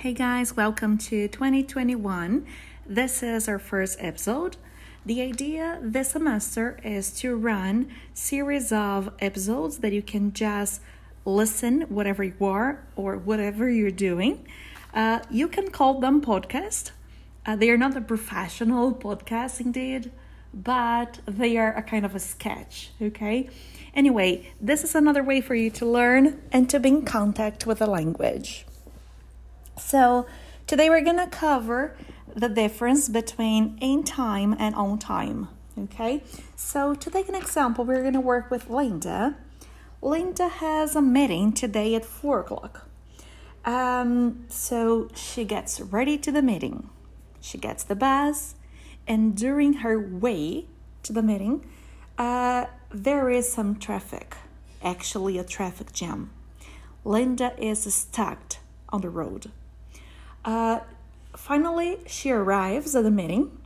Hey guys, welcome to 2021. This is our first episode. The idea this semester is to run series of episodes that you can just listen whatever you are or whatever you're doing. Uh, you can call them podcast. Uh, they are not a professional podcast indeed, but they are a kind of a sketch, okay? Anyway, this is another way for you to learn and to be in contact with the language. So, today we're gonna cover the difference between in time and on time. Okay, so to take an example, we're gonna work with Linda. Linda has a meeting today at four o'clock. Um, so she gets ready to the meeting. She gets the bus, and during her way to the meeting, uh, there is some traffic. Actually, a traffic jam. Linda is stuck on the road. Uh, finally, she arrives at the meeting,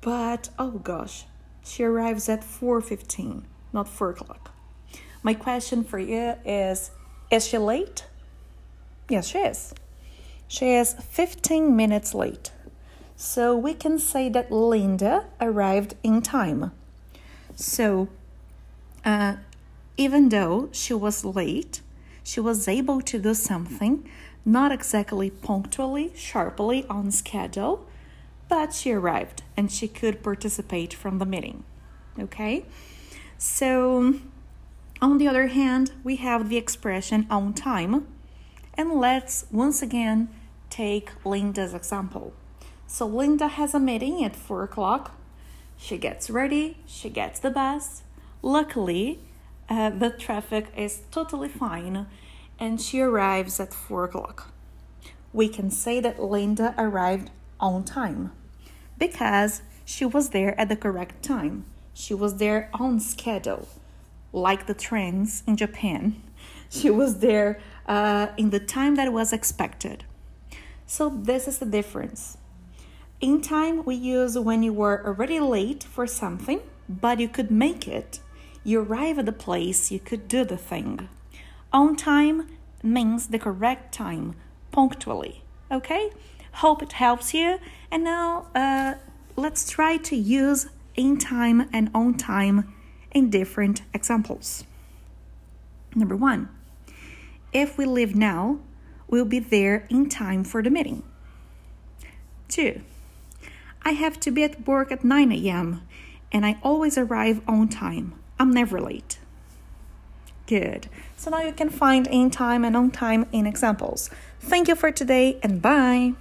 but oh gosh, she arrives at 4.15, not 4 o'clock. My question for you is Is she late? Yes, she is. She is 15 minutes late. So we can say that Linda arrived in time. So, uh, even though she was late, she was able to do something not exactly punctually, sharply on schedule, but she arrived and she could participate from the meeting. Okay? So, on the other hand, we have the expression on time. And let's once again take Linda's example. So, Linda has a meeting at 4 o'clock. She gets ready, she gets the bus. Luckily, uh, the traffic is totally fine and she arrives at 4 o'clock. We can say that Linda arrived on time because she was there at the correct time. She was there on schedule, like the trains in Japan. She was there uh, in the time that was expected. So, this is the difference. In time, we use when you were already late for something, but you could make it. You arrive at the place, you could do the thing. On time means the correct time, punctually. Okay? Hope it helps you. And now uh, let's try to use in time and on time in different examples. Number one, if we leave now, we'll be there in time for the meeting. Two, I have to be at work at 9 a.m. and I always arrive on time. I'm never late. Good. So now you can find in time and on time in examples. Thank you for today and bye.